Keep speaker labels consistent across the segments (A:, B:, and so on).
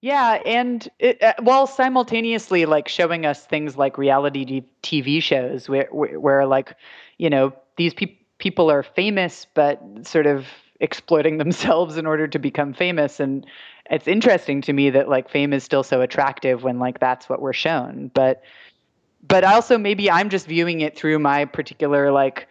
A: Yeah, and it, uh, while simultaneously like showing us things like reality TV shows where, where, where like, you know, these pe- people are famous but sort of exploiting themselves in order to become famous and it's interesting to me that like fame is still so attractive when like that's what we're shown. But but also maybe I'm just viewing it through my particular like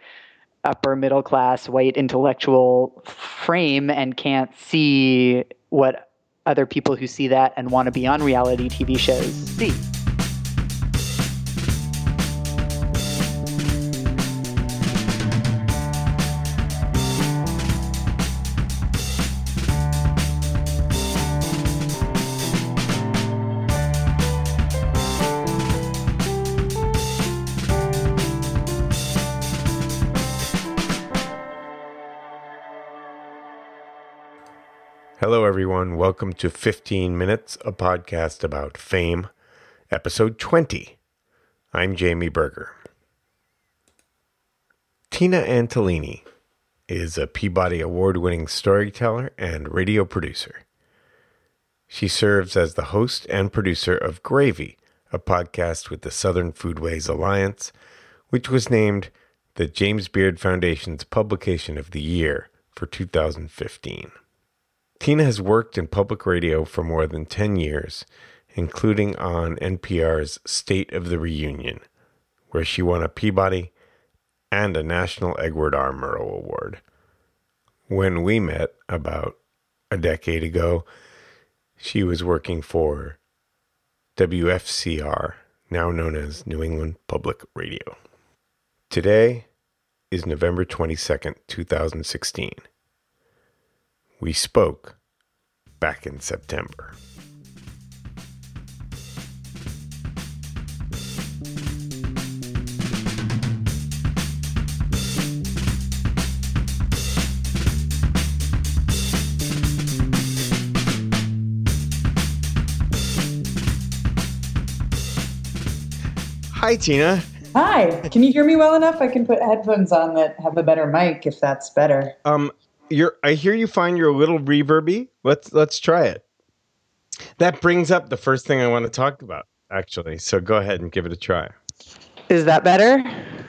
A: upper middle class white intellectual frame and can't see what other people who see that and want to be on reality TV shows see.
B: Hello, everyone. Welcome to 15 Minutes, a podcast about fame, episode 20. I'm Jamie Berger. Tina Antolini is a Peabody Award winning storyteller and radio producer. She serves as the host and producer of Gravy, a podcast with the Southern Foodways Alliance, which was named the James Beard Foundation's Publication of the Year for 2015. Tina has worked in public radio for more than 10 years, including on NPR's State of the Reunion, where she won a Peabody and a National Edward R. Murrow Award. When we met about a decade ago, she was working for WFCR, now known as New England Public Radio. Today is November 22nd, 2016. We spoke back in September. Hi, Tina.
A: Hi. Can you hear me well enough? I can put headphones on that have a better mic if that's better.
B: Um, you're. I hear you find you're a little reverby. Let's let's try it. That brings up the first thing I want to talk about, actually. So go ahead and give it a try.
A: Is that better?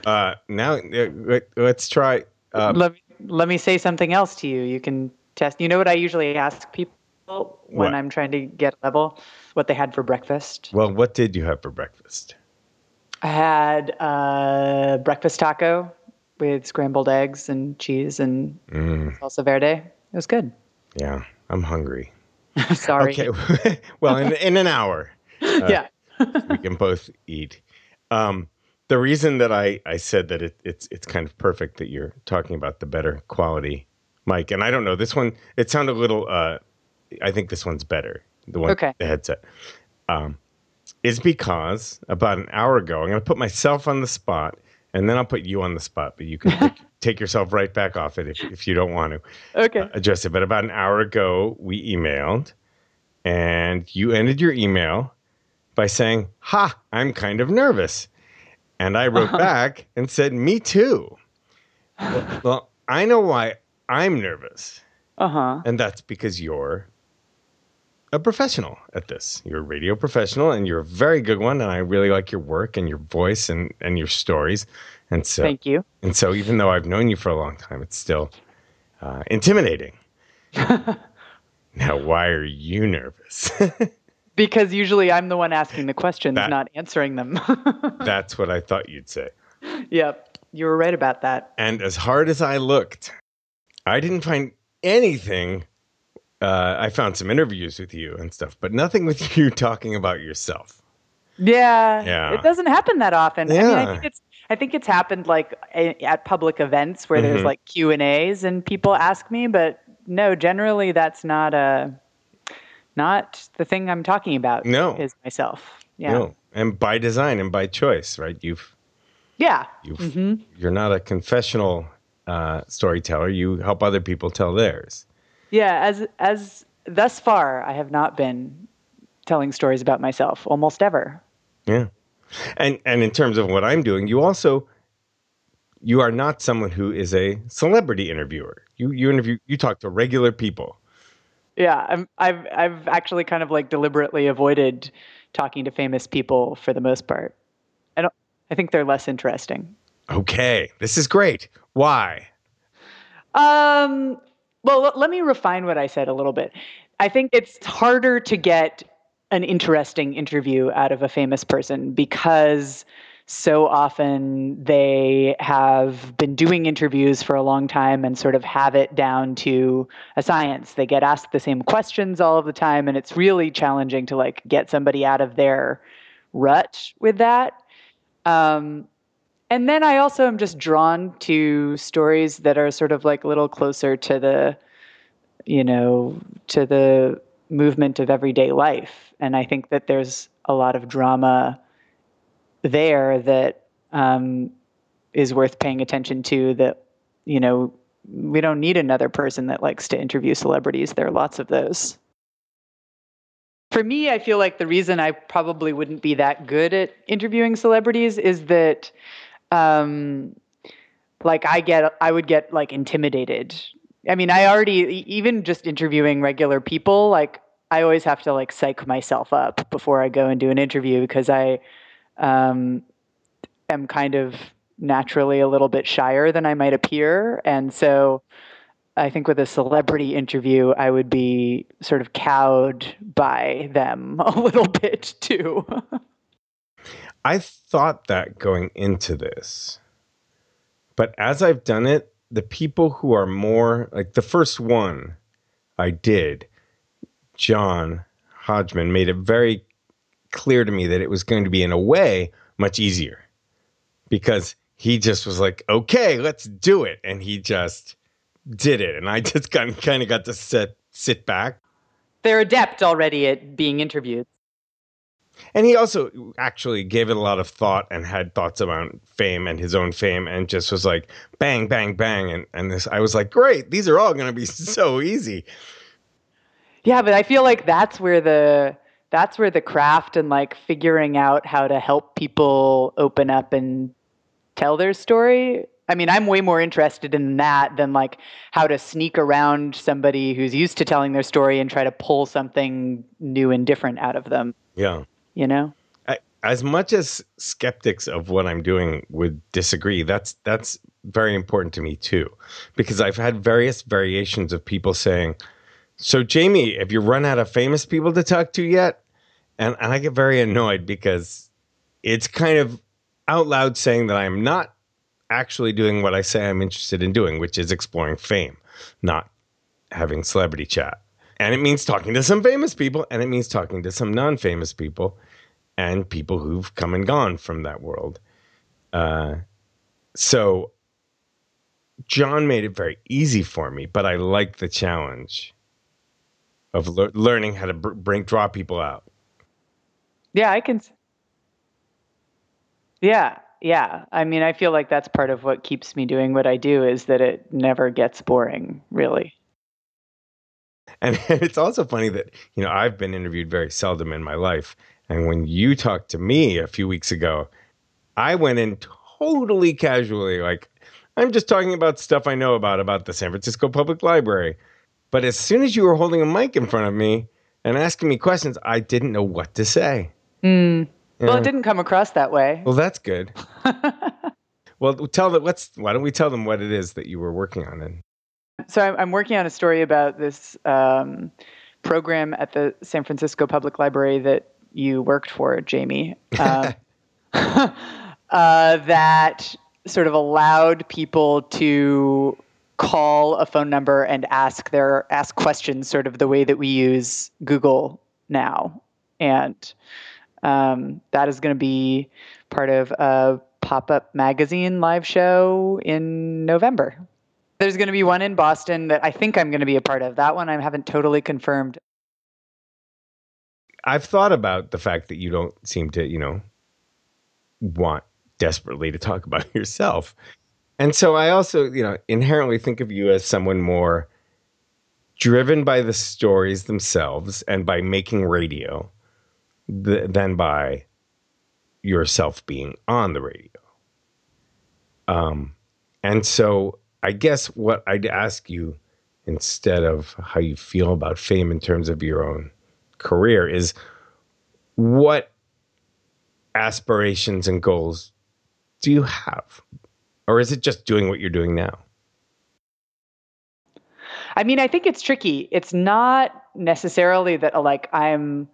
B: Uh, now uh, let's try. Uh,
A: let me, let me say something else to you. You can test. You know what I usually ask people when
B: What?
A: I'm trying to get level? What they had for breakfast.
B: well, what did you have for breakfast?
A: I had a breakfast taco with scrambled eggs and cheese and
B: Mm,
A: salsa verde. It was good.
B: yeah, I'm hungry.
A: Sorry.
B: Okay. well, in, in an hour,
A: yeah.
B: we can both eat. Um, the reason that I, I said that it, it's it's kind of perfect that you're talking about the better quality mic, and I don't know this one. It sounded a little. Uh, I think this one's better. The one,
A: Okay.
B: the headset, um, is because about an hour ago, I'm going to put myself on the spot, and then I'll put you on the spot. But you can take, yourself right back off it if if you don't want to
A: Okay.
B: address it. But about an hour ago, we emailed, and you ended your email by saying, "Ha, I'm kind of nervous," and I wrote back and said, "Me too." Well, well, I know why I'm nervous,
A: Uh huh.
B: and that's because you're a professional at this. You're a radio professional, and you're a very good one. And I really like your work and your voice and and your stories. And so,
A: Thank you.
B: and so, even though I've known you for a long time, it's still uh, intimidating. now, why are you nervous?
A: Because usually I'm the one asking the questions,
B: That-
A: not answering them.
B: That's what I thought you'd say.
A: yep. You were right about that.
B: And as hard as I looked, I didn't find anything. Uh, I found some interviews with you and stuff, but nothing with you talking about yourself.
A: Yeah.
B: Yeah.
A: It doesn't happen that often. I mean, I
B: Yeah.
A: think it's I think it's happened like a- at public events where there's
B: Mhm.
A: like Q and A's and people ask me, but no, generally that's not a not the thing I'm talking about.
B: No.
A: is myself. Yeah.
B: No. And by design and by choice, right? You've
A: Yeah.
B: you've
A: hmm
B: you're not a confessional uh, storyteller. You help other people tell theirs.
A: Yeah. As as thus far, I have not been telling stories about myself almost ever.
B: Yeah. And and in terms of what I'm doing, you also you are not someone who is a celebrity interviewer. You you interview you talk to regular people.
A: Yeah, I'm, I've I've actually kind of like deliberately avoided talking to famous people for the most part. I don't. I think they're less interesting.
B: Okay, this is great. Why?
A: Um. Well, let me refine what I said a little bit. I think it's harder to get an interesting interview out of a famous person because so often they have been doing interviews for a long time and sort of have it down to a science. They get asked the same questions all of the time, and it's really challenging to like get somebody out of their rut with that. Um, and then I also am just drawn to stories that are sort of like a little closer to the, you know, to the movement of everyday life. And I think that there's a lot of drama there that um, is worth paying attention to that you know we don't need another person that likes to interview celebrities there are lots of those for me i feel like the reason i probably wouldn't be that good at interviewing celebrities is that um, like i get i would get like intimidated i mean i already even just interviewing regular people like i always have to like psych myself up before i go and do an interview because i um, am kind of naturally a little bit shyer than I might appear. And so I think with a celebrity interview, I would be sort of cowed by them a little bit too.
B: I thought that going into this. But as I've done it, the people who are more like the first one I did, John Hodgman, made it very clear to me that it was going to be, in a way, much easier because he just was like, okay, let's do it. And he just did it. And I just kind of, got to sit, sit back.
A: They're adept already at being interviewed.
B: And he also actually gave it a lot of thought and had thoughts about fame and his own fame and just was like bang, bang, bang. And, and this, I was like, great, these are all going to be so easy.
A: Yeah, but I feel like that's where the that's where the craft and like figuring out how to help people open up and tell their story I mean, I'm way more interested in that than like how to sneak around somebody who's used to telling their story and try to pull something new and different out of them.
B: Yeah.
A: You know?
B: I, as much as skeptics of what I'm doing would disagree, that's that's very important to me too. Because I've had various variations of people saying, so, Jamie, have you run out of famous people to talk to yet? And, and I get very annoyed because it's kind of out loud saying that I'm not actually doing what I say I'm interested in doing, which is exploring fame, not having celebrity chat. And it means talking to some famous people, and it means talking to some non famous people and people who've come and gone from that world. Uh, so, John made it very easy for me, but I like the challenge of le- learning how to br- bring draw people out.
A: Yeah, I can. Yeah, yeah. I mean, I feel like that's part of what keeps me doing what I do is that it never gets boring, really.
B: And it's also funny that, you know, I've been interviewed very seldom in my life. And when you talked to me a few weeks ago, I went in totally casually, like, I'm just talking about stuff I know about, about the San Francisco Public Library. But as soon as you were holding a mic in front of me and asking me questions, I didn't know what to say.
A: Mm. Well, it didn't come across that way.
B: Well, that's good. well, tell them what's. Why don't we tell them what it is that you were working on? And
A: so I'm, I'm working on a story about this um, program at the San Francisco Public Library that you worked for, Jamie. Um, uh, that sort of allowed people to call a phone number and ask their ask questions sort of the way that we use Google now. And um, that is going to be part of a pop up magazine live show in November. There's going to be one in Boston that I think I'm going to be a part of. That one I haven't totally confirmed.
B: I've thought about the fact that you don't seem to, you know, want desperately to talk about yourself. And so I also, you know, inherently think of you as someone more driven by the stories themselves and by making radio th- than by yourself being on the radio. Um, and so I guess what I'd ask you instead of how you feel about fame in terms of your own career is what aspirations and goals do you have? Or is it just doing what you're doing now?
A: I mean, I think it's tricky. It's not necessarily that like I'm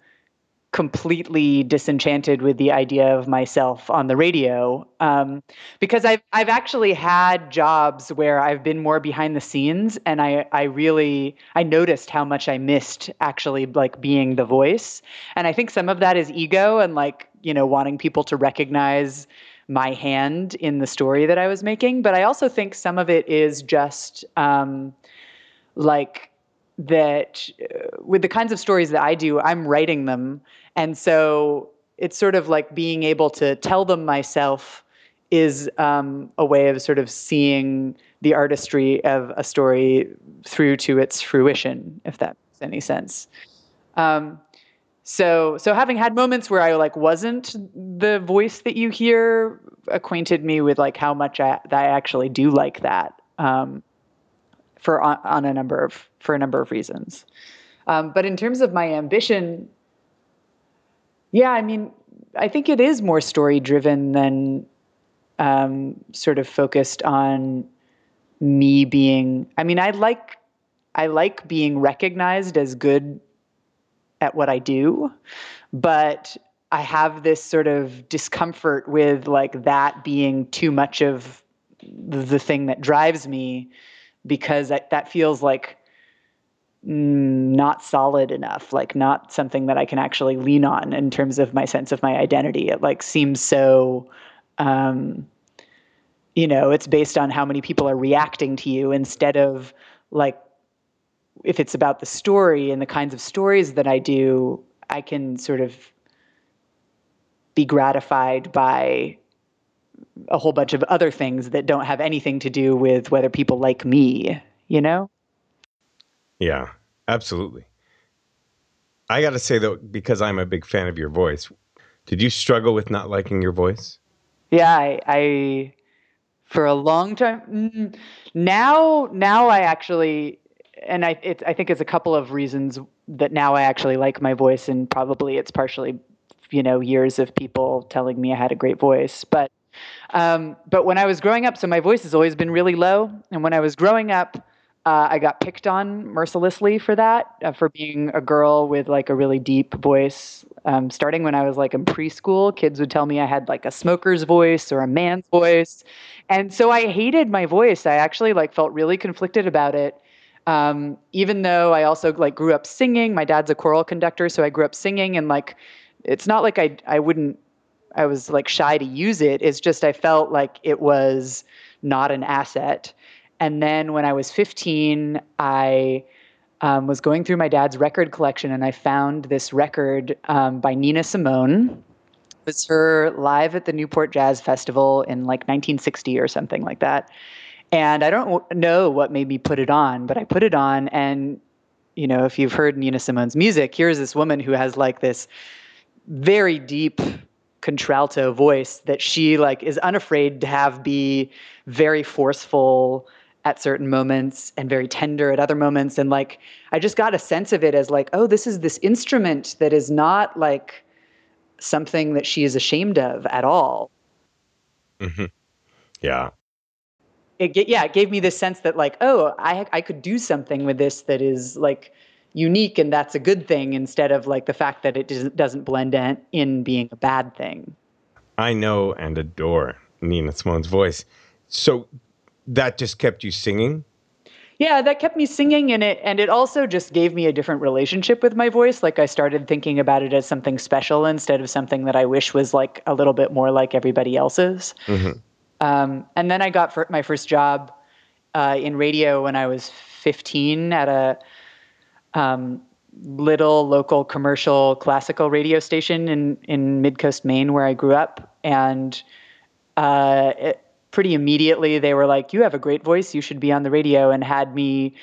A: completely disenchanted with the idea of myself on the radio um, because I've I've actually had jobs where I've been more behind the scenes and I I really I noticed how much I missed actually like being the voice. And I think some of that is ego and like you know wanting people to recognize my hand in the story that I was making. But I also think some of it is just um, like that uh, with the kinds of stories that I do, I'm writing them and so it's sort of like being able to tell them myself is um, a way of sort of seeing the artistry of a story through to its fruition, if that makes any sense. Um, so, so having had moments where I like wasn't the voice that you hear, acquainted me with like how much I, I actually do like that um, for on, on, a number of for a number of reasons. Um, but in terms of my ambition, yeah, I mean, I think it is more story driven than um, sort of focused on me being. I mean, I like I like being recognized as good at what I do, but I have this sort of discomfort with like that being too much of the thing that drives me because that, that feels like not solid enough like not something that i can actually lean on in terms of my sense of my identity. It like seems so um you know it's based on how many people are reacting to you instead of like if it's about the story and the kinds of stories that i do i can sort of be gratified by a whole bunch of other things that don't have anything to do with whether people like me you know
B: yeah, absolutely. I got to say though, because I'm a big fan of your voice, did you struggle with not liking your voice?
A: Yeah, I, I for a long time mm, now now I actually and I it, I think it's a couple of reasons that now I actually like my voice and probably it's partially you know years of people telling me I had a great voice but um, but when I was growing up so my voice has always been really low and when I was growing up uh, I got picked on mercilessly for that, uh, for being a girl with like a really deep voice. Um, starting when I was like in preschool, kids would tell me I had like a smoker's voice or a man's voice, and so I hated my voice. I actually like felt really conflicted about it. Um, even though I also like grew up singing, my dad's a choral conductor, so I grew up singing, and like it's not like I I wouldn't I was like shy to use it. It's just I felt like it was not an asset. And then when I was 15, I um, was going through my dad's record collection and I found this record um, by Nina Simone. It was her live at the Newport Jazz Festival in like 1960 or something like that. And I don't know what made me put it on, but I put it on. And, you know, if you've heard Nina Simone's music, here's this woman who has like this very deep contralto voice that she like is unafraid to have be very forceful at certain moments and very tender at other moments. And like i just got a sense of it as like oh this is this instrument that is not like something that she is ashamed of at all.
B: Mm-hmm. yeah.
A: It yeah it gave me this sense that like oh i i could do something with this that is like unique and that's a good thing instead of like the fact that it doesn't doesn't blend in, in being a bad thing.
B: I know and adore nina simone's voice. So that just kept you singing?
A: Yeah, that kept me singing and it and it also just gave me a different relationship with my voice. Like I started thinking about it as something special instead of something that I wish was like a little bit more like everybody else's. Mm-hmm. Um, and then I got for my first job uh, in radio when I was 15 at a um, little local commercial classical radio station in in Midcoast, Maine, where I grew up, and uh, it, pretty immediately they were like, "You have a great voice. You should be on the radio," and had me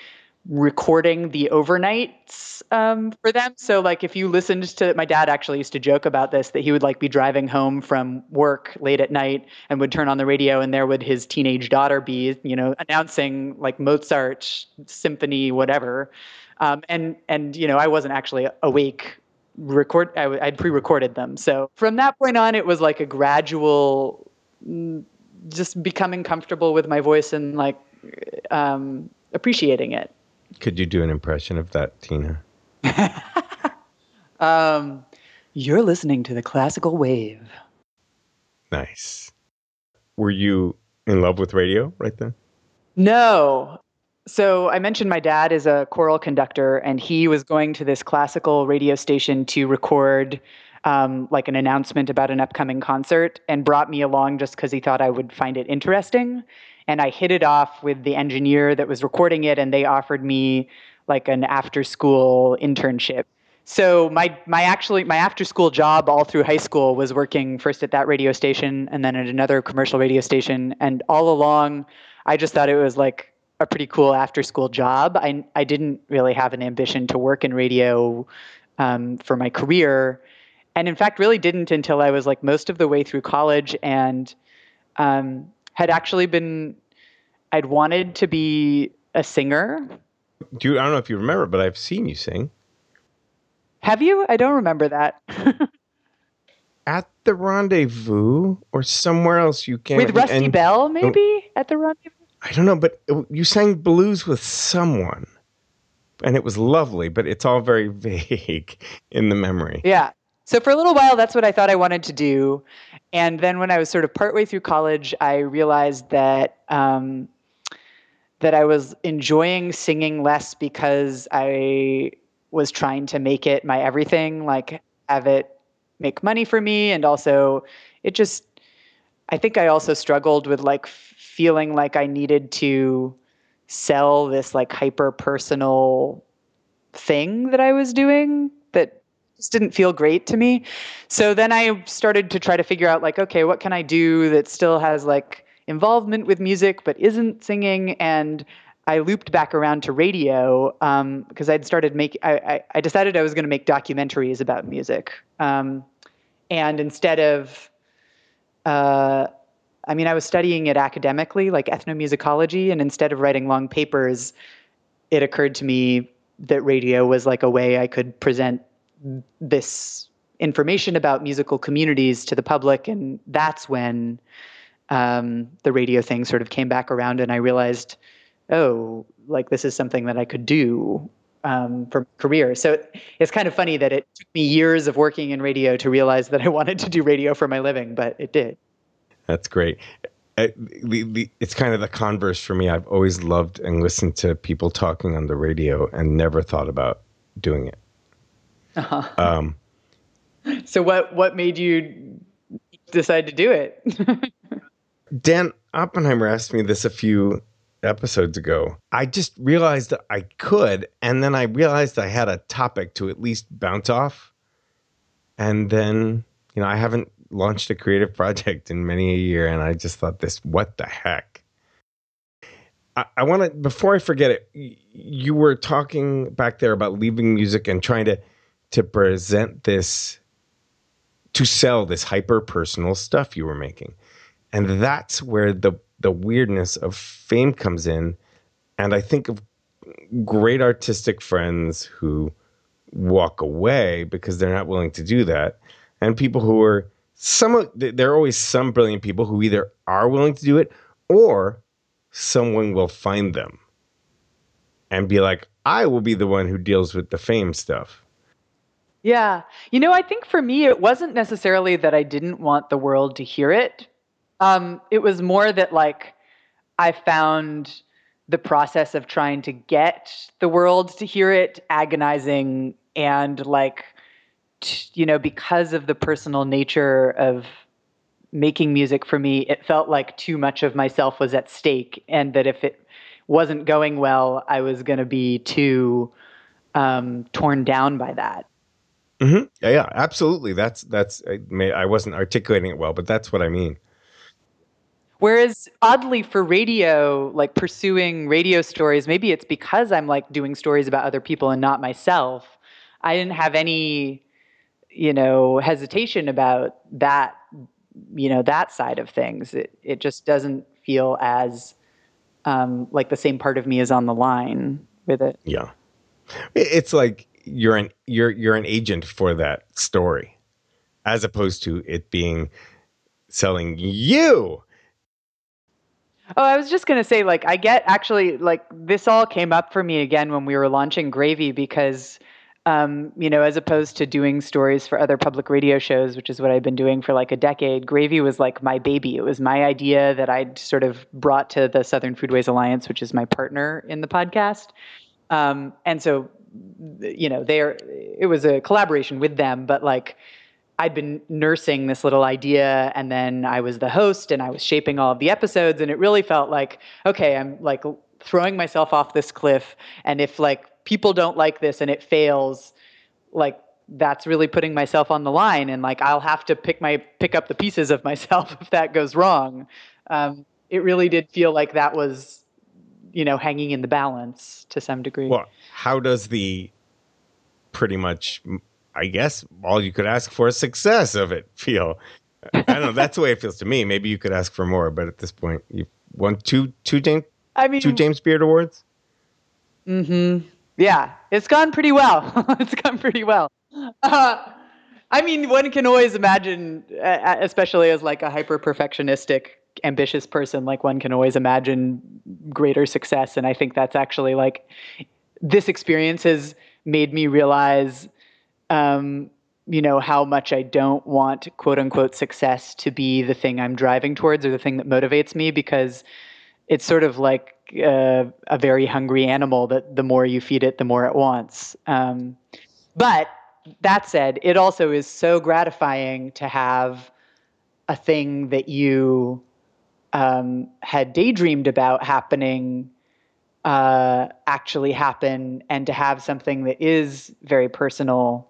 A: recording the overnights um, for them. So like if you listened to my dad actually used to joke about this that he would like be driving home from work late at night and would turn on the radio and there would his teenage daughter be you know announcing like Mozart symphony whatever. Um, and and you know I wasn't actually awake record I, I'd pre-recorded them. So from that point on it was like a gradual mm, just becoming comfortable with my voice and like um, appreciating it.
B: Could you do an impression of that, Tina?
A: um, you're listening to the classical wave.
B: Nice. Were you in love with radio right then?
A: No. So I mentioned my dad is a choral conductor, and he was going to this classical radio station to record um, like an announcement about an upcoming concert, and brought me along just because he thought I would find it interesting and I hit it off with the engineer that was recording it, and they offered me like an after school internship. So my my actually my after school job all through high school was working first at that radio station and then at another commercial radio station and all along I just thought it was like a pretty cool after school job. I I didn't really have an ambition to work in radio um, for my career, and in fact really didn't until I was like most of the way through college and um, had actually been I'd wanted to be a singer.
B: Do you, I don't know if you remember, but I've seen you sing.
A: Have you? I don't remember that.
B: at the rendezvous or somewhere else you came
A: with Rusty and, Bell, maybe at the rendezvous.
B: I don't know, but you sang blues with someone, and it was lovely. But it's all very vague in the memory.
A: Yeah, so for a little while, that's what I thought I wanted to do. And then when I was sort of partway through college, I realized that um, that I was enjoying singing less because I was trying to make it my everything, like have it make money for me, and also it just. I think I also struggled with like feeling like I needed to sell this like hyper personal thing that I was doing that just didn't feel great to me. So then I started to try to figure out like, okay, what can I do that still has like involvement with music but isn't singing? And I looped back around to radio because um, I'd started making. I, I, decided I was going to make documentaries about music, um, and instead of, uh, I mean, I was studying it academically, like ethnomusicology, and instead of writing long papers, it occurred to me that radio was like a way I could present this information about musical communities to the public, and that's when um, the radio thing sort of came back around, and I realized, oh, like this is something that I could do um, for career. So it's kind of funny that it took me years of working in radio to realize that I wanted to do radio for my living, but it did.
B: That's great. Uh, it's kind of the converse for me. I've always loved and listened to people talking on the radio and never thought about doing it. Uh-huh. Um,
A: so what what made you decide to do it?
B: Dan Oppenheimer asked me this a few episodes ago. I just realized that I could, and then I realized I had a topic to at least bounce off. And then, you know, I haven't launched a creative project in many a year, and I just thought this, what the heck? I, I want to, before I forget it, you were talking back there about leaving music and trying to to present this to sell this hyper personal stuff you were making. And that's where the the weirdness of fame comes in. And I think of great artistic friends who walk away because they're not willing to do that. And people who are some there are always some brilliant people who either are willing to do it or someone will find them and be like, I will be the one who deals with the fame stuff.
A: Yeah. You know, I think for me, it wasn't necessarily that I didn't want the world to hear it. Um, it was more that, like, I found the process of trying to get the world to hear it agonizing and, like, t- you know, because of the personal nature of making music for me, it felt like too much of myself was at stake, and that if it wasn't going well, I was going to be too um, torn down by that.
B: Mm-hmm. Yeah, yeah, absolutely. That's that's I, may, I wasn't articulating it well, but that's what I mean.
A: Whereas oddly for radio, like pursuing radio stories, maybe it's because I'm like doing stories about other people and not myself. I didn't have any, you know, hesitation about that, you know, that side of things. It it just doesn't feel as um, like the same part of me is on the line with it.
B: Yeah, it's like you're an you're you're an agent for that story, as opposed to it being selling you
A: Oh, I was just going to say, like, I get actually, like, this all came up for me again when we were launching Gravy because, um, you know, as opposed to doing stories for other public radio shows, which is what I've been doing for like a decade, Gravy was like my baby. It was my idea that I'd sort of brought to the Southern Foodways Alliance, which is my partner in the podcast. Um, and so, you know, they're, it was a collaboration with them, but like, I'd been nursing this little idea and then I was the host and I was shaping all of the episodes and it really felt like okay I'm like throwing myself off this cliff and if like people don't like this and it fails like that's really putting myself on the line and like I'll have to pick my pick up the pieces of myself if that goes wrong. Um, it really did feel like that was you know hanging in the balance to some degree
B: well how does the pretty much I guess all you could ask for is success of it feel. I don't know. That's the way it feels to me. Maybe you could ask for more, but at this point, you won two two James I mean two James Beard awards.
A: Mm-hmm. Yeah, it's gone pretty well. it's gone pretty well. Uh, I mean, one can always imagine, especially as like a hyper perfectionistic, ambitious person, like one can always imagine greater success. And I think that's actually like this experience has made me realize um, you know, how much I don't want quote unquote success to be the thing I'm driving towards or the thing that motivates me because it's sort of like uh, a very hungry animal that the more you feed it, the more it wants. Um, but that said, it also is so gratifying to have a thing that you um, had daydreamed about happening uh, actually happen and to have something that is very personal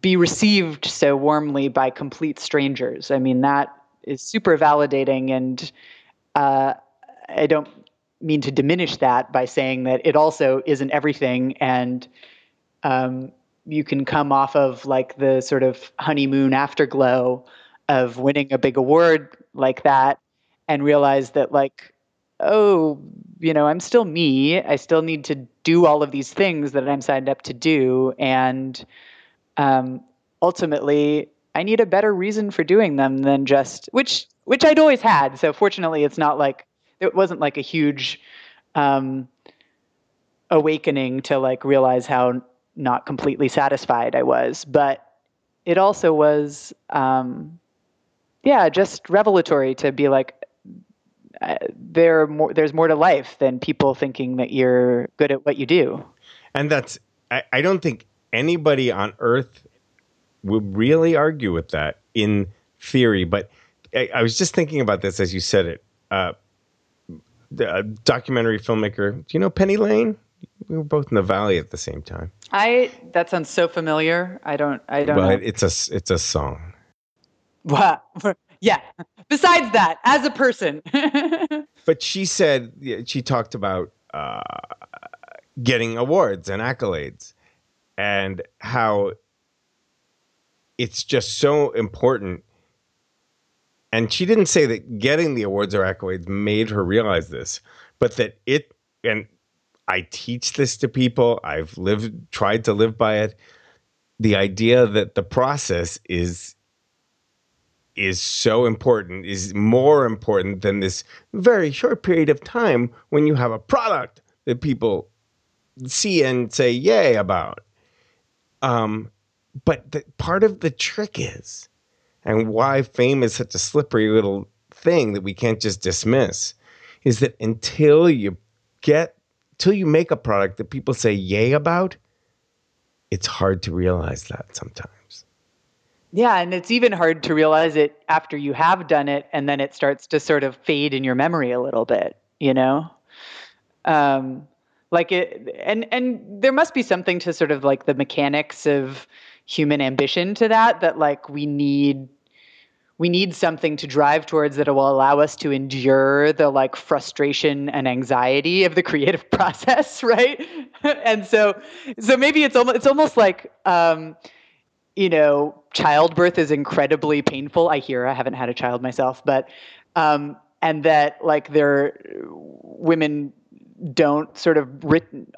A: be received so warmly by complete strangers. I mean, that is super validating. And uh, I don't mean to diminish that by saying that it also isn't everything. And um, you can come off of like the sort of honeymoon afterglow of winning a big award like that and realize that, like, oh, you know, I'm still me. I still need to do all of these things that I'm signed up to do. And um, ultimately I need a better reason for doing them than just which which I'd always had. So fortunately, it's not like it wasn't like a huge um, awakening to like realize how not completely satisfied I was, but it also was um, yeah just revelatory to be like uh, there more there's more to life than people thinking that you're good at what you do.
B: And that's I, I don't think anybody on earth would really argue with that in theory. But I, I was just thinking about this as you said it. Uh, the documentary filmmaker, do you know Penny Lane? We were both in the valley at the same time.
A: I that sounds so familiar. I don't. I don't.
B: But
A: know.
B: it's a it's a song.
A: What? Yeah. Besides that, as a person.
B: but she said she talked about uh, getting awards and accolades, and how it's just so important. And she didn't say that getting the awards or accolades made her realize this, but that it, and I teach this to people, I've lived, tried to live by it. The idea that the process is is so important, is more important than this very short period of time when you have a product that people see and say yay about. Um, but the, part of the trick is, and why fame is such a slippery little thing that we can't just dismiss, is that until you get, until you make a product that people say yay about, it's hard to realize that sometimes.
A: Yeah, and it's even hard to realize it after you have done it, and then it starts to sort of fade in your memory a little bit, you know? Um, like it and and there must be something to sort of like the mechanics of human ambition to that that like we need we need something to drive towards that will allow us to endure the like frustration and anxiety of the creative process, right? and so, so maybe it's almost it's almost like. Um, you know, childbirth is incredibly painful. I hear I haven't had a child myself, but um, and that like there women don't sort of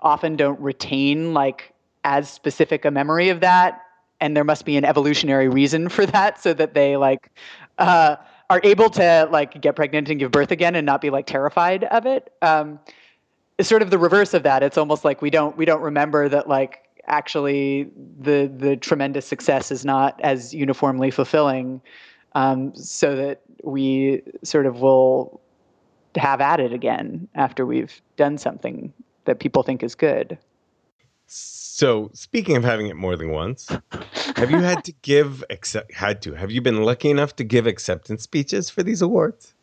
A: often don't retain like as specific a memory of that and there must be an evolutionary reason for that so that they like uh, are able to like get pregnant and give birth again and not be like terrified of it um, it's sort of the reverse of that it's almost like we don't we don't remember that like actually the the tremendous success is not as uniformly fulfilling um, so that we sort of will have at it again after we've done something that people think is good.
B: So, speaking of having it more than once, have you had to give accept had to? Have you been lucky enough to give acceptance speeches for these awards?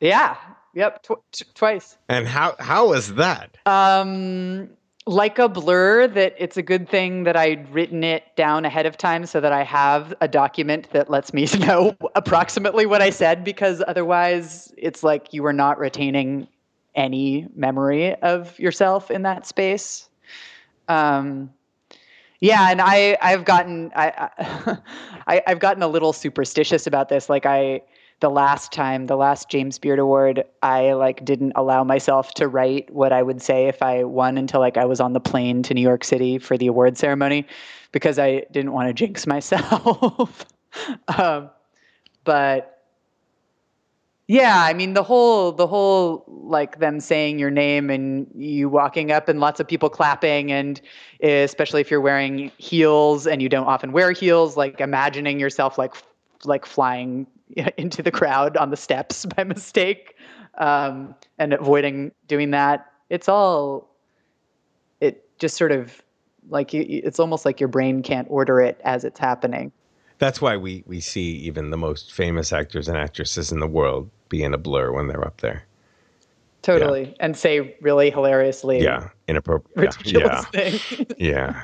A: Yeah. Yep. Tw- twice.
B: And how how was that?
A: Um, like a blur that it's a good thing that I'd written it down ahead of time so that I have a document that lets me know approximately what I said because otherwise it's like you are not retaining any memory of yourself in that space. Um, yeah, and I I've gotten I, I I've gotten a little superstitious about this. Like I the last time, the last James Beard Award, I like didn't allow myself to write what I would say if I won until like I was on the plane to New York City for the award ceremony because I didn't want to jinx myself. um, but yeah, I mean the whole the whole like them saying your name and you walking up and lots of people clapping and especially if you're wearing heels and you don't often wear heels, like imagining yourself like like flying into the crowd on the steps by mistake um, and avoiding doing that. It's all, it just sort of like it's almost like your brain can't order it as it's happening.
B: That's why we, we see even the most famous actors and actresses in the world be in a blur when they're up there.
A: Totally. Yeah. And say really hilariously.
B: Yeah. Inappropriate.
A: Ridiculous
B: yeah. thing. yeah.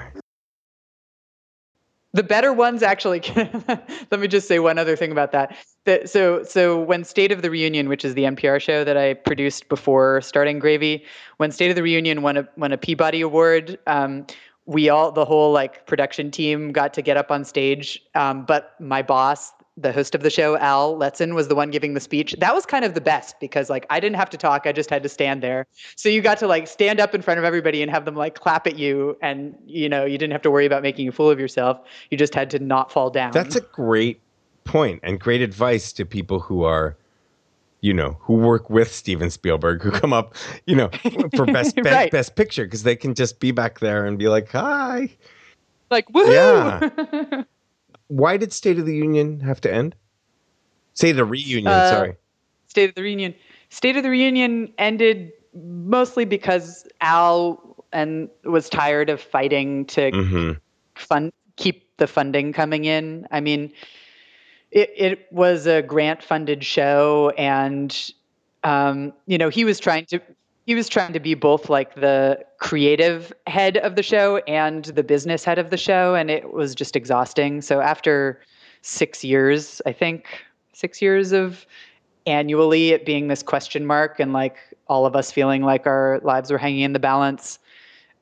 A: The better ones actually. can, let me just say one other thing about that. that. So, so when State of the Reunion, which is the NPR show that I produced before starting Gravy, when State of the Reunion won a won a Peabody Award, um, we all the whole like production team got to get up on stage. Um, but my boss, the host of the show, Al Letson, was the one giving the speech. That was kind of the best because like I didn't have to talk, I just had to stand there. So you got to like stand up in front of everybody and have them like clap at you, and you know you didn't have to worry about making a fool of yourself. You just had to not fall down.
B: That's a great point and great advice to people who are you know, who work with Steven Spielberg, who come up, you know, for best right. best, best picture because they can just be back there and be like, "Hi,"
A: like, woohoo! Yeah.
B: why did State of the Union have to end? Say the reunion. Uh, sorry.
A: State of the Reunion. State of the Reunion ended mostly because Al and was tired of fighting to mm-hmm. fund keep the funding coming in. I mean, it it was a grant funded show, and um, you know he was trying to he was trying to be both like the creative head of the show and the business head of the show and it was just exhausting. So after six years i think six years of annually it being this question mark and like all of us feeling like our lives were hanging in the balance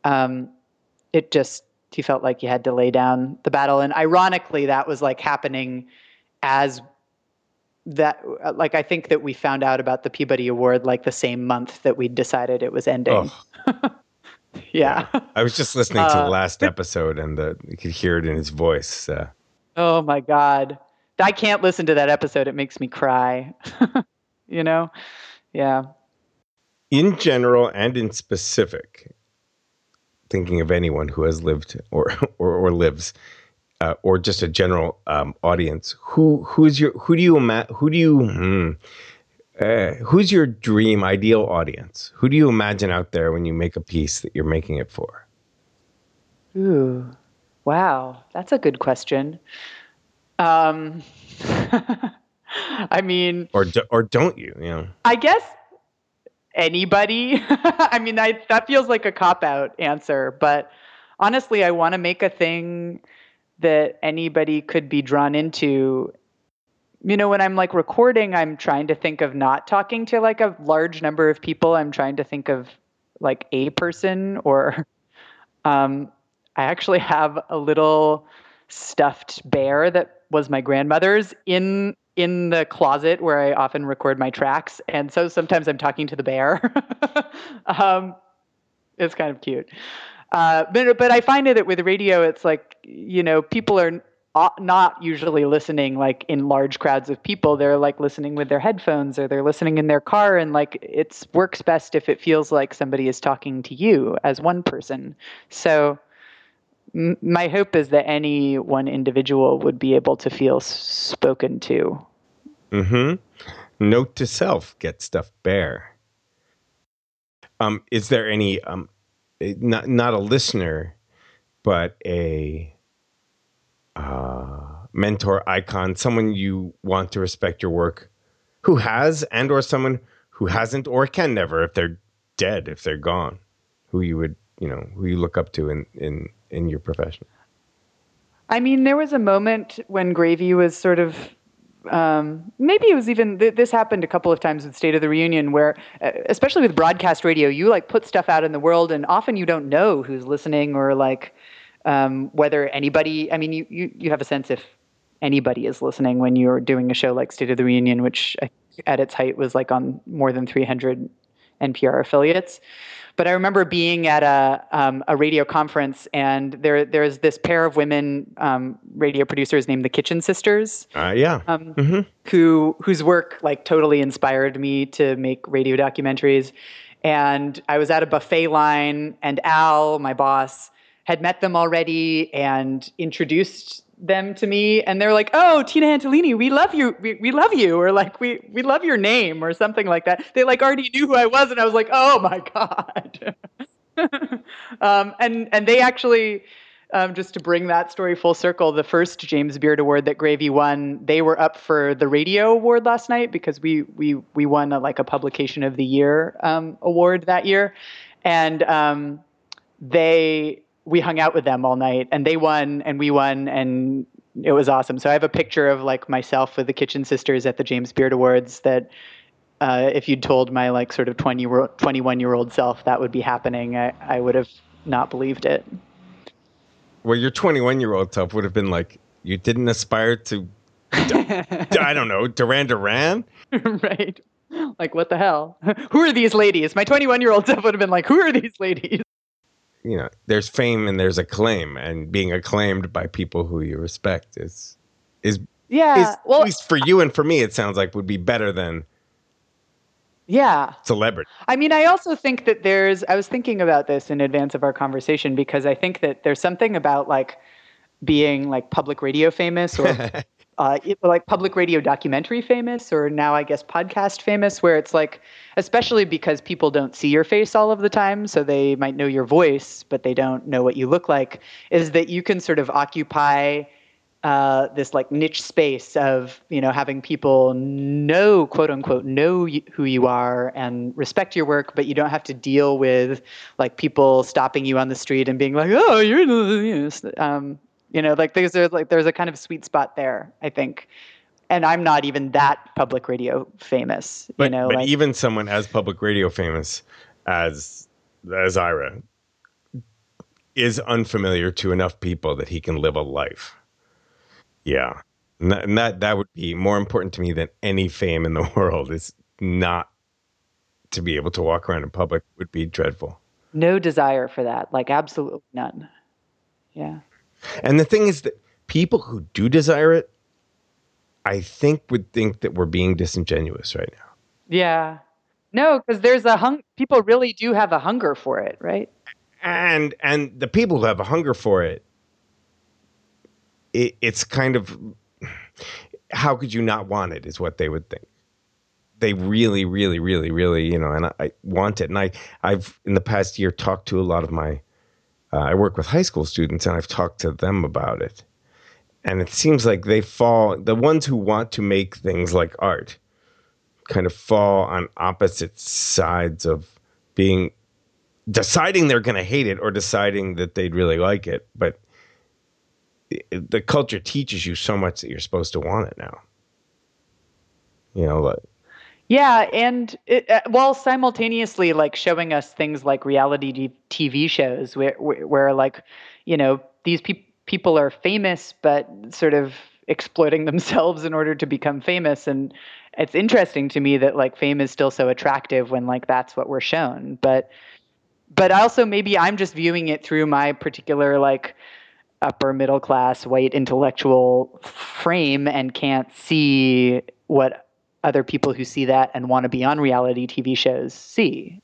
A: um, it just he felt like he had to lay down the battle. And ironically that was like happening as that uh, like I think that we found out about the Peabody Award like the same month that we decided it was ending. Oh. yeah.
B: I was just listening to the uh, last episode and the, you could hear it in his voice. Uh.
A: Oh my god. I can't listen to that episode. It makes me cry. you know? Yeah.
B: In general and in specific, thinking of anyone who has lived or or, or lives uh, or just a general um, audience, who who's your who do you ima- who do you hmm, uh, who's your dream ideal audience? Who do you imagine out there when you make a piece that you're making it for?
A: Ooh, wow, that's a good question. Um, I mean,
B: or do, or don't you? You know,
A: I guess anybody. I mean, I, that feels like a cop out answer, but honestly, I want to make a thing that anybody could be drawn into you know, when I'm like recording, I'm trying to think of not talking to like a large number of people. I'm trying to think of like a person or um, I actually have a little stuffed bear that was my grandmother's in in the closet where I often record my tracks, and so sometimes I'm talking to the bear. um, it's kind of cute, uh, but but I find that with radio, it's like you know people are not usually listening like in large crowds of people. They're like listening with their headphones or they're listening in their car and like it works best if it feels like somebody is talking to you as one person. So m- my hope is that any one individual would be able to feel spoken to.
B: Mm-hmm. Note to self get stuff bear. Um is there any um not not a listener but a uh, mentor icon, someone you want to respect your work, who has and or someone who hasn't or can never if they're dead, if they're gone, who you would you know who you look up to in in in your profession.
A: I mean, there was a moment when Gravy was sort of um, maybe it was even th- this happened a couple of times with State of the Reunion, where uh, especially with broadcast radio, you like put stuff out in the world, and often you don't know who's listening or like um, whether anybody, I mean, you, you, you have a sense if anybody is listening when you're doing a show like State of the Reunion, which at its height was like on more than 300 NPR affiliates. But I remember being at a um, a radio conference, and there there's this pair of women um, radio producers named the Kitchen Sisters.
B: Uh, yeah. Um, mm-hmm.
A: Who whose work like totally inspired me to make radio documentaries. And I was at a buffet line, and Al, my boss, had met them already and introduced them to me and they're like oh tina antolini we love you we, we love you or like we we love your name or something like that. They like already knew who i was and i was like oh my god. Um, and and they actually um, just to bring that story full circle the first james beard award that gravy won they were up for the radio award last night because we we we won a, like a publication of the year um, award that year. And um, they we hung out with them all night and they won and we won and it was awesome. So I have a picture of like myself with the Kitchen Sisters at the James Beard Awards that uh, if you'd told my like sort of 20 21 year old self that would be happening, I, I would have not believed it.
B: Well, your 21 year old self would have been like, you didn't aspire to, I don't know, Duran Duran?
A: right. Like, what the hell? Who are these ladies? My 21 year old self would have been like, who are these ladies?
B: You know, there's fame and there's acclaim, and being acclaimed by people who you respect is is
A: yeah.
B: Is, well, at least for you and for me, it sounds like would be better than
A: yeah
B: celebrity.
A: I mean, I also think that there's. I was thinking about this in advance of our conversation because I think that there's something about like being like public radio famous or uh, like public radio documentary famous or now I guess podcast famous, where it's like, especially because people don't see your face all of the time, so they might know your voice, but they don't know what you look like, is that you can sort of occupy uh, this like niche space of you know having people know quote unquote know who you are and respect your work, but you don't have to deal with like people stopping you on the street and being like, oh, you're um, you know, like there's, there's like there's a kind of sweet spot there, I think. And I'm not even that public radio famous.
B: But,
A: you know,
B: but
A: like,
B: even someone as public radio famous as as Ira is unfamiliar to enough people that he can live a life. Yeah. And that, and that that would be more important to me than any fame in the world is not to be able to walk around in public would be dreadful.
A: No desire for that, like absolutely none. Yeah.
B: And the thing is that people who do desire it, I think would think that we're being disingenuous right now.
A: Yeah. No, because there's a hung. People really do have a hunger for it, right?
B: And and the people who have a hunger for it, it it's kind of how could you not want it? Is what they would think. They really, really, really, really, you know, and I, I want it. And I, I've in the past year talked to a lot of my uh, I work with high school students and I've talked to them about it. And it seems like they fall, the ones who want to make things like art kind of fall on opposite sides of being deciding they're going to hate it or deciding that they'd really like it. But the culture teaches you so much that you're supposed to want it now. You know, like,
A: Yeah, and it, uh, while simultaneously like showing us things like reality TV shows where, where, where like, you know, these peop people are famous, but sort of exploiting themselves in order to become famous. And it's interesting to me that like fame is still so attractive when like that's what we're shown. But, but also maybe I'm just viewing it through my particular like upper middle class white intellectual frame and can't see what other people who see that and want to be on reality TV shows see.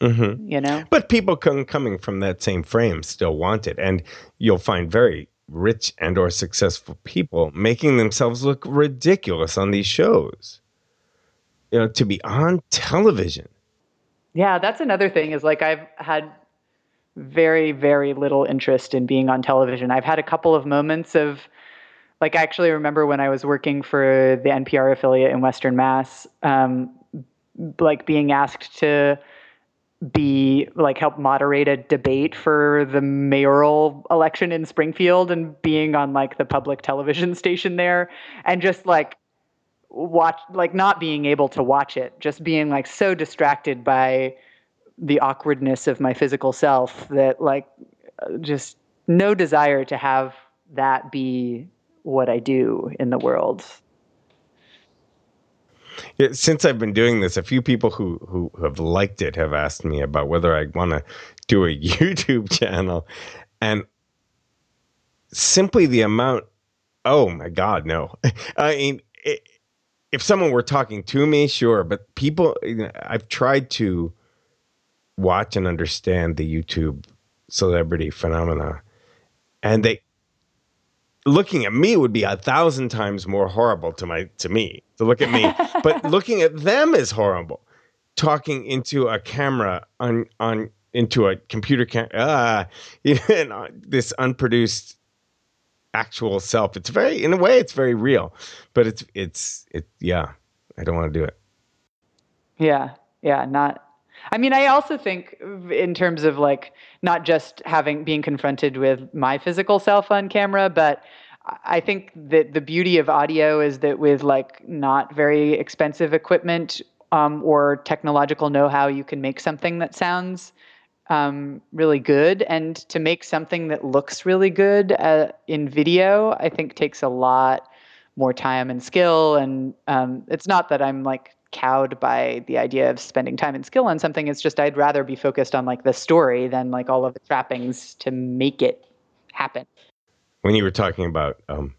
B: mhm.
A: You know?
B: but people com- coming from that same frame still want it, and you'll find very rich and or successful people making themselves look ridiculous on these shows. You know, to be on television.
A: Yeah, that's another thing is like I've had very, very little interest in being on television. I've had a couple of moments of like I actually remember when I was working for the NPR affiliate in Western Mass, um, like being asked to be like help moderate a debate for the mayoral election in Springfield and being on like the public television station there and just like watch like not being able to watch it just being like so distracted by the awkwardness of my physical self that like uh, just no desire to have that be what I do in the world.
B: Yeah, since I've been doing this, a few people who who have liked it have asked me about whether I want to do a YouTube channel, and simply the amount. Oh my God, no! I mean, it, if someone were talking to me, sure, but people, you know, I've tried to watch and understand the YouTube celebrity phenomena, and they looking at me would be a thousand times more horrible to my to me to look at me. But looking at them is horrible. Talking into a camera on on into a computer camera ah you know, this unproduced actual self. It's very in a way it's very real but it's it's it yeah i don't want to do it.
A: Yeah, yeah, not. I mean, I also think in terms of like not just having being confronted with my physical self on camera, but I think that the beauty of audio is that with like not very expensive equipment um, or technological know-how, you can make something that sounds um, really good. And to make something that looks really good uh, in video, I think takes a lot more time and skill. And um, it's not that I'm like cowed by the idea of spending time and skill on something. It's just I'd rather be focused on like the story than like all of the trappings to make it happen.
B: when you were talking about um,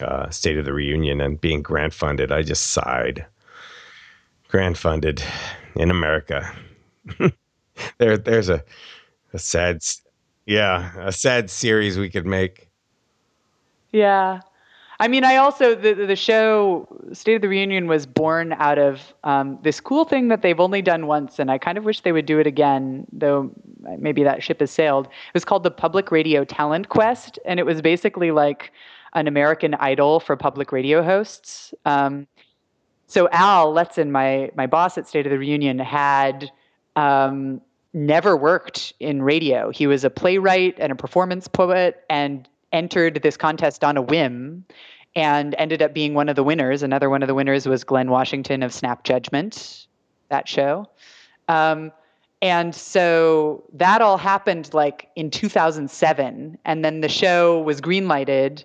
B: uh, State of the Reunion and being grant funded, I just sighed. Grant funded in America. there, there's a, a sad, yeah, a sad series we could make.
A: Yeah. I mean, I also the the show State of the Reunion was born out of um, this cool thing that they've only done once, and I kind of wish they would do it again. Though maybe that ship has sailed. It was called the Public Radio Talent Quest, and it was basically like an American Idol for public radio hosts. Um, so Al Letson, my my boss at State of the Reunion, had um, never worked in radio. He was a playwright and a performance poet, and entered this contest on a whim, and ended up being one of the winners. Another one of the winners was Glynn Washington of Snap Judgment, that show. Um, and so that all happened like in 2007, and then the show was greenlighted,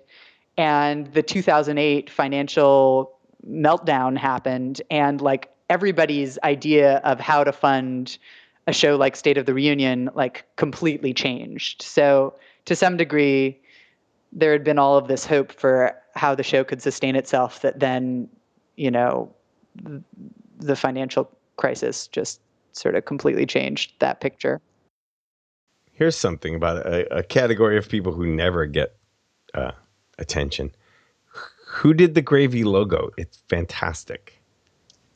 A: and the 2008 financial meltdown happened and like everybody's idea of how to fund a show like State of the Reunion like completely changed. So to some degree there had been all of this hope for how the show could sustain itself that then, you know, the financial crisis just sort of completely changed that picture.
B: Here's something about a, a category of people who never get uh, attention. Who did the gravy logo? It's fantastic.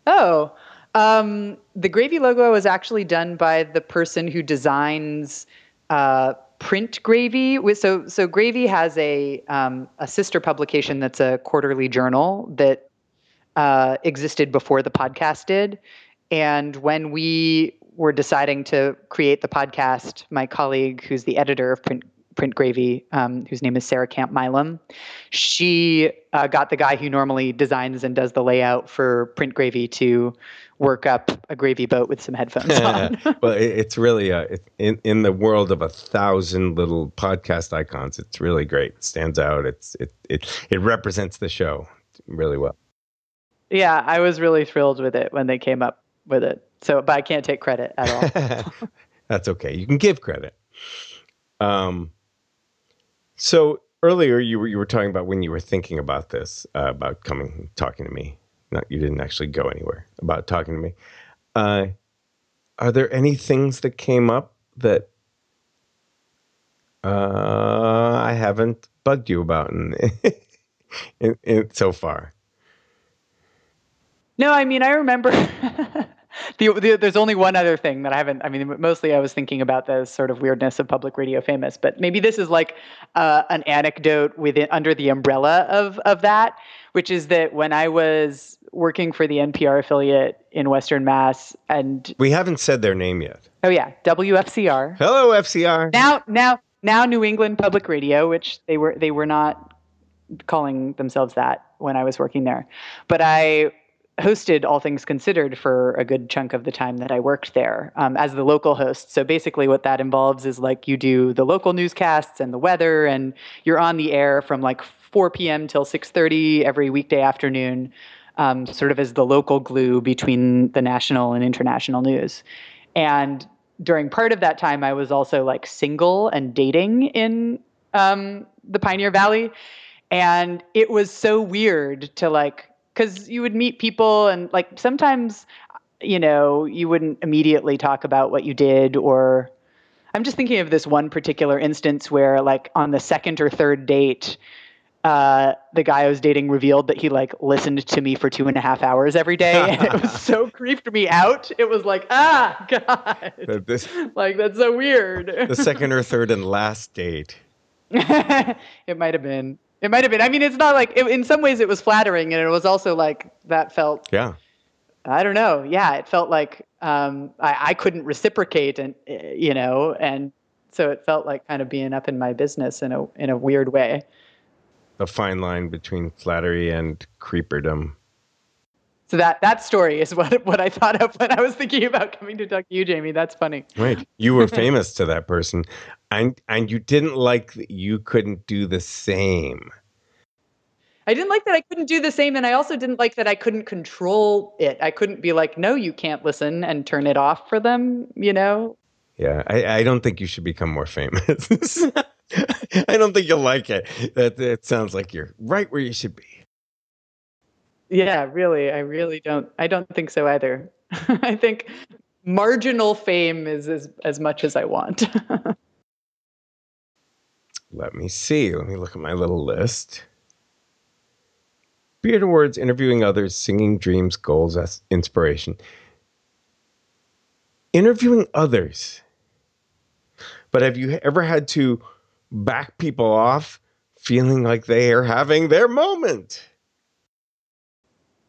A: Oh, um, the Gravy logo was actually done by the person who designs uh, print Gravy. So so Gravy has a um, a sister publication that's a quarterly journal that uh, existed before the podcast did. And when we were deciding to create the podcast, my colleague, who's the editor of Print Print Gravy, um, whose name is Sarah Camp Milam. She uh, got the guy who normally designs and does the layout for Print Gravy to work up a gravy boat with some headphones on.
B: well, it, it's really a, it, in in the world of a thousand little podcast icons. It's really great. It stands out. It's it it it represents the show really well.
A: Yeah, I was really thrilled with it when they came up with it. So, but I can't take credit at all.
B: That's okay. You can give credit. Um, so earlier you were you were talking about when you were thinking about this uh, about coming talking to me. Not you didn't actually go anywhere about talking to me. Uh, are there any things that came up that uh, I haven't bugged you about in, in, in, so far?
A: No, I mean I remember the, the, there's only one other thing that I haven't. I mean, mostly I was thinking about the sort of weirdness of public radio famous, but maybe this is like uh, an anecdote within under the umbrella of of that, which is that when I was working for the NPR affiliate in Western Mass, and
B: we haven't said their name yet.
A: Oh yeah, WFCR.
B: Hello, FCR.
A: Now, now, now, New England Public Radio, which they were they were not calling themselves that when I was working there, but I hosted All Things Considered for a good chunk of the time that I worked there um, as the local host. So basically, what that involves is like you do the local newscasts and the weather, and you're on the air from like 4 p.m. till 6:30 every weekday afternoon, um, sort of as the local glue between the national and international news. And during part of that time, I was also like single and dating in um, the Pioneer Valley, and it was so weird to like because you would meet people and like sometimes you know you wouldn't immediately talk about what you did or i'm just thinking of this one particular instance where like on the second or third date uh, the guy I was dating revealed that he like listened to me for two and a half hours every day, and it was so creeped me out. It was like, ah, God, this, like that's so weird.
B: the second or third and last date.
A: it might have been. It might have been. I mean, it's not like it, in some ways it was flattering, and it was also like that felt.
B: Yeah.
A: I don't know. Yeah, it felt like um, I, I couldn't reciprocate, and eh, you know, and so it felt like kind of being up in my business in a in a weird way.
B: A fine line between flattery and creeperdom.
A: So that that story is what what I thought of when I was thinking about coming to talk to you, Jamie. That's funny.
B: Right, you were famous to that person, and and you didn't like that you couldn't do the same.
A: I didn't like that I couldn't do the same, and I also didn't like that I couldn't control it. I couldn't be like, "No, you can't listen," and turn it off for them. You know.
B: Yeah, I, I don't think you should become more famous. I don't think you'll like it. That it sounds like you're right where you should be.
A: Yeah, really. I really don't I don't think so either. I think marginal fame is as, as much as I want.
B: Let me see. Let me look at my little list. Beard Awards, interviewing others, singing dreams, goals, inspiration. Interviewing others. But have you ever had to back people off feeling like they are having their moment?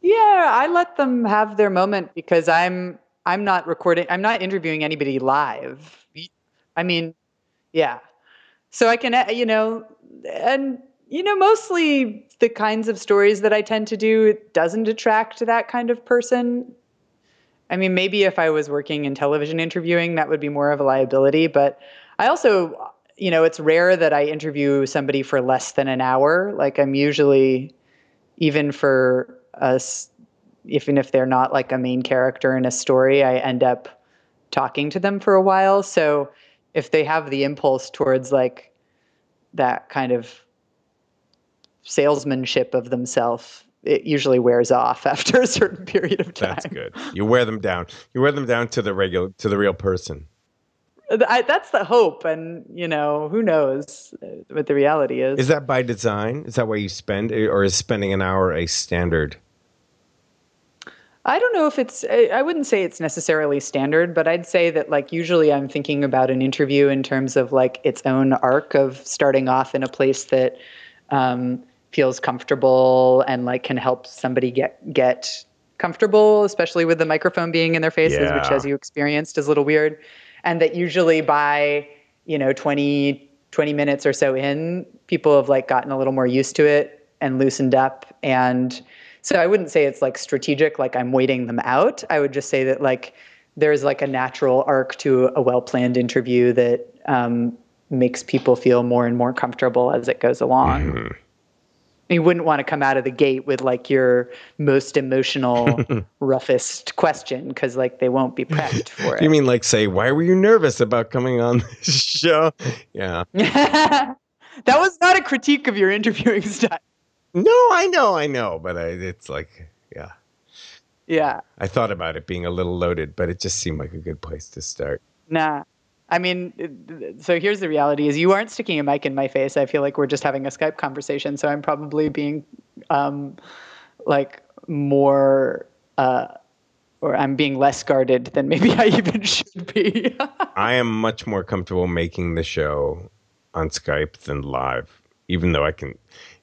A: Yeah, I let them have their moment because I'm I'm not recording I'm not interviewing anybody live. I mean, yeah. So I can you know and you know mostly the kinds of stories that I tend to do it doesn't attract that kind of person. I mean, maybe if I was working in television interviewing that would be more of a liability, but I also you know, it's rare that I interview somebody for less than an hour. Like I'm usually even for us even if they're not like a main character in a story i end up talking to them for a while. So if they have the impulse towards like that kind of salesmanship of themselves it usually wears off after a certain period of time.
B: that's good. You wear them down. You wear them down to the regular to the real person.
A: I, that's the hope and you know who knows what the reality is.
B: Is that by design? Is that why you spend or is spending an hour a standard
A: I don't know if it's, I wouldn't say it's necessarily standard, but I'd say that like usually I'm thinking about an interview in terms of like its own arc of starting off in a place that um, feels comfortable and like can help somebody get, get comfortable, especially with the microphone being in their faces, yeah. which as you experienced is a little weird. And that usually by, you know, 20, 20 minutes or so in, people have like gotten a little more used to it and loosened up. And so I wouldn't say it's like strategic, like I'm waiting them out. I would just say that like there's like a natural arc to a well planned interview that um, makes people feel more and more comfortable as it goes along. Mm-hmm. You wouldn't want to come out of the gate with like your most emotional, roughest question because like they won't be prepped for it.
B: You mean like say, why were you nervous about coming on this show? Yeah.
A: that was not a critique of your interviewing style.
B: No, I know, I know, but I, it's like, yeah.
A: Yeah.
B: I thought about it being a little loaded, but it just seemed like a good place to start.
A: Nah. I mean, so here's the reality: is you aren't sticking a mic in my face. I feel like we're just having a Skype conversation. So I'm probably being, um, like more, uh, or I'm being less guarded than maybe I even should be.
B: I am much more comfortable making the show on Skype than live, even though I can.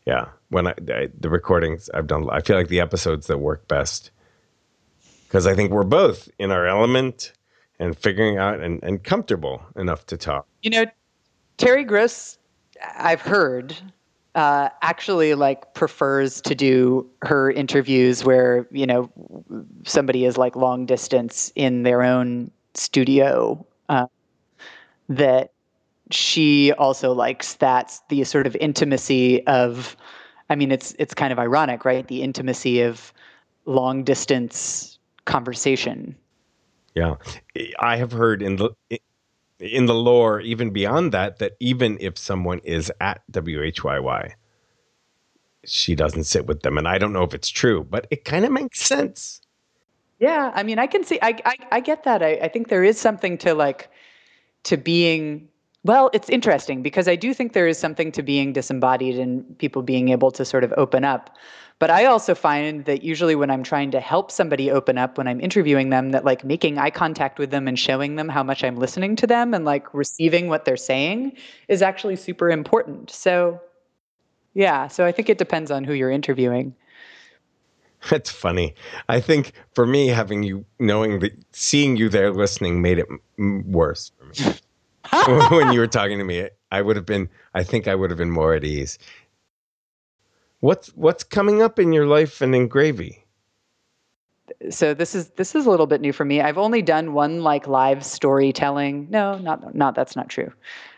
B: Yeah, when I, I the recordings I've done, I feel like the episodes that work best because I think we're both in our element and figuring out and, and comfortable enough to talk.
A: You know, Terry Gross, I've heard, uh, actually like prefers to do her interviews where you know somebody is like long distance in their own studio. Uh, that she also likes that the sort of intimacy of, I mean, it's it's kind of ironic, right? The intimacy of long distance conversation
B: yeah, I have heard in the in the lore, even beyond that, that even if someone is at WHYY, she doesn't sit with them, and I don't know if it's true, but it kind of makes sense.
A: Yeah, I mean, I can see, I, I, I get that. I, I think there is something to like, to being well, it's interesting because I do think there is something to being disembodied and people being able to sort of open up. But I also find that usually when I'm trying to help somebody open up, when I'm interviewing them, that like making eye contact with them and showing them how much I'm listening to them and like receiving what they're saying is actually super important. So, yeah, so I think it depends on who you're interviewing.
B: That's funny. I think for me, having you knowing that seeing you there listening made it m- worse for me. when you were talking to me, I would have been. I think I would have been more at ease. What's what's coming up in your life and in gravy?
A: So this is this is a little bit new for me. I've only done one like live storytelling. No, not not that's not true.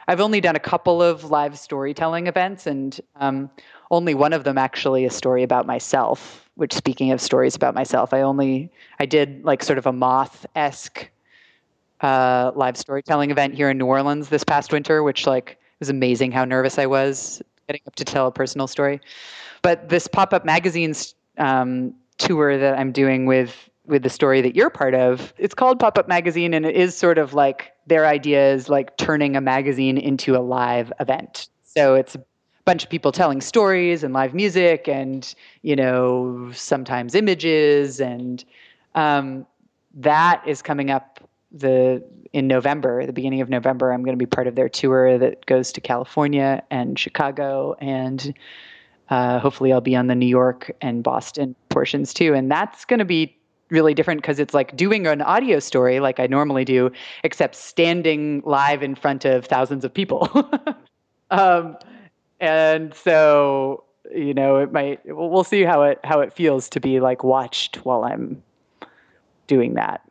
A: I've only done a couple of live storytelling events, and um, only one of them actually a story about myself. Which, speaking of stories about myself, I only I did like sort of a moth esque uh, live storytelling event here in New Orleans this past winter, which like was amazing how nervous I was getting up to tell a personal story. But this pop up magazines um, tour that I'm doing with with the story that you're part of, it's called Pop Up Magazine, and it is sort of like their idea is like turning a magazine into a live event. So it's a bunch of people telling stories and live music, and you know sometimes images, and um, that is coming up the in November, the beginning of November. I'm going to be part of their tour that goes to California and Chicago and uh, hopefully, I'll be on the New York and Boston portions too. And that's going to be really different because it's like doing an audio story like I normally do, except standing live in front of thousands of people. um, and so, you know, it might, we'll see how it, how it feels to be like watched while I'm doing that.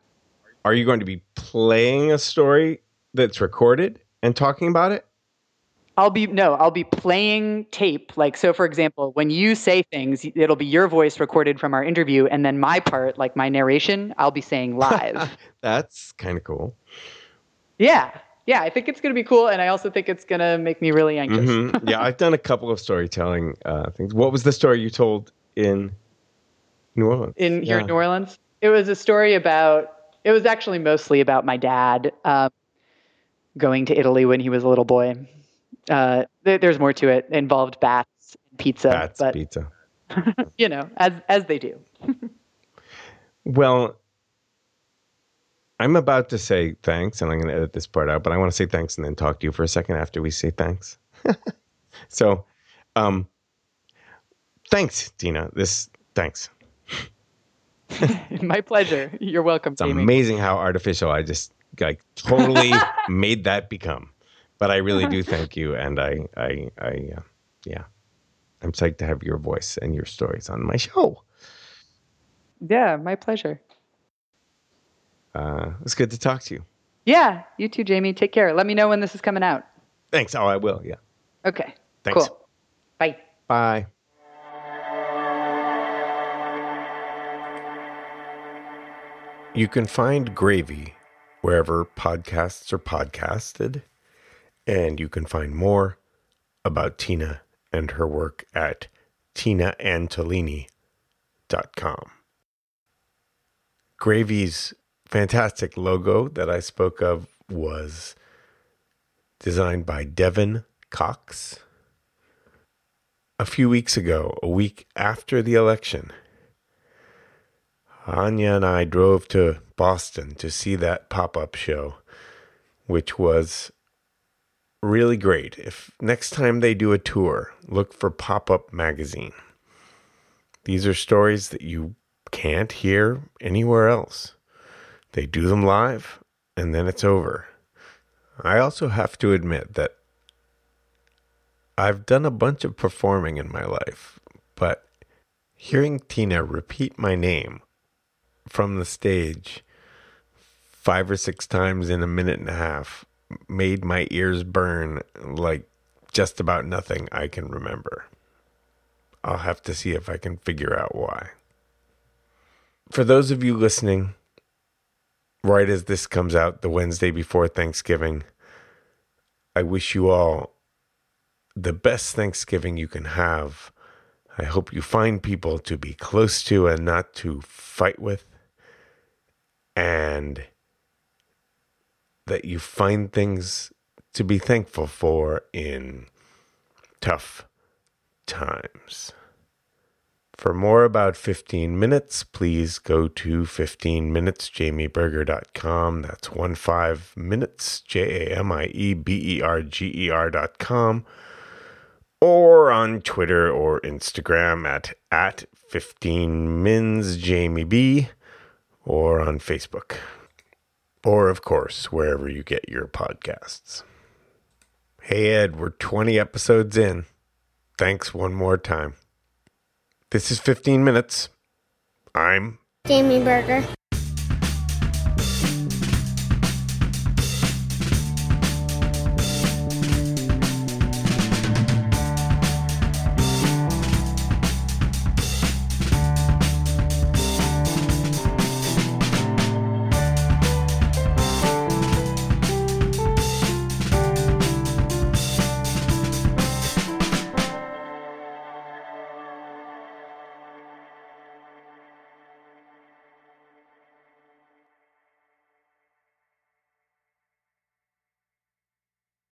B: Are you going to be playing a story that's recorded and talking about it?
A: I'll be no, I'll be playing tape. Like so for example, when you say things, it'll be your voice recorded from our interview and then my part, like my narration, I'll be saying live.
B: That's kind of cool.
A: Yeah. Yeah, I think it's going to be cool and I also think it's going to make me really anxious.
B: Mm-hmm. Yeah, I've done a couple of storytelling uh, things. What was the story you told in New Orleans?
A: In here yeah. in New Orleans? It was a story about it was actually mostly about my dad um, going to Italy when he was a little boy uh, there's more to it. it. Involved bats, pizza,
B: bats, but, pizza.
A: you know, as as they do.
B: well, I'm about to say thanks, and I'm going to edit this part out. But I want to say thanks and then talk to you for a second after we say thanks. so, um, thanks, Tina. This thanks.
A: My pleasure. You're welcome.
B: It's Jamie. amazing how artificial I just like totally made that become but I really do thank you, and I, I, I, uh, yeah, I'm psyched to have your voice and your stories on my show.
A: Yeah, my pleasure.
B: Uh, it's good to talk to you.
A: Yeah, you too, Jamie. Take care. Let me know when this is coming out.
B: Thanks. Oh, I will. Yeah.
A: Okay.
B: Thanks.
A: Cool. Bye.
B: Bye. You can find Gravy wherever podcasts are podcasted, and you can find more about Tina and her work at tinaantolini.com. Gravy's fantastic logo that I spoke of was designed by Devin Cox. A few weeks ago, a week after the election, Anya and I drove to Boston to see that pop up show, which was really great. If next time they do a tour, look for Pop Up Magazine. These are stories that you can't hear anywhere else. They do them live and then it's over. I also have to admit that I've done a bunch of performing in my life, but hearing Tina repeat my name from the stage five or six times in a minute and a half made my ears burn like just about nothing I can remember. I'll have to see if I can figure out why. For those of you listening, right as this comes out, the Wednesday before Thanksgiving, I wish you all the best Thanksgiving you can have. I hope you find people to be close to and not to fight with and that you find things to be thankful for in tough times. For more about 15 minutes, please go to 15minutesjamieberger.com. That's one five minutes, J A M I E B E R G E R.com. Or on Twitter or Instagram at, at 15minsjamieb or on Facebook, or of course, wherever you get your podcasts. Hey, Ed, we're 20 episodes in. Thanks one more time. This is 15 minutes. I'm
C: Jamie Berger.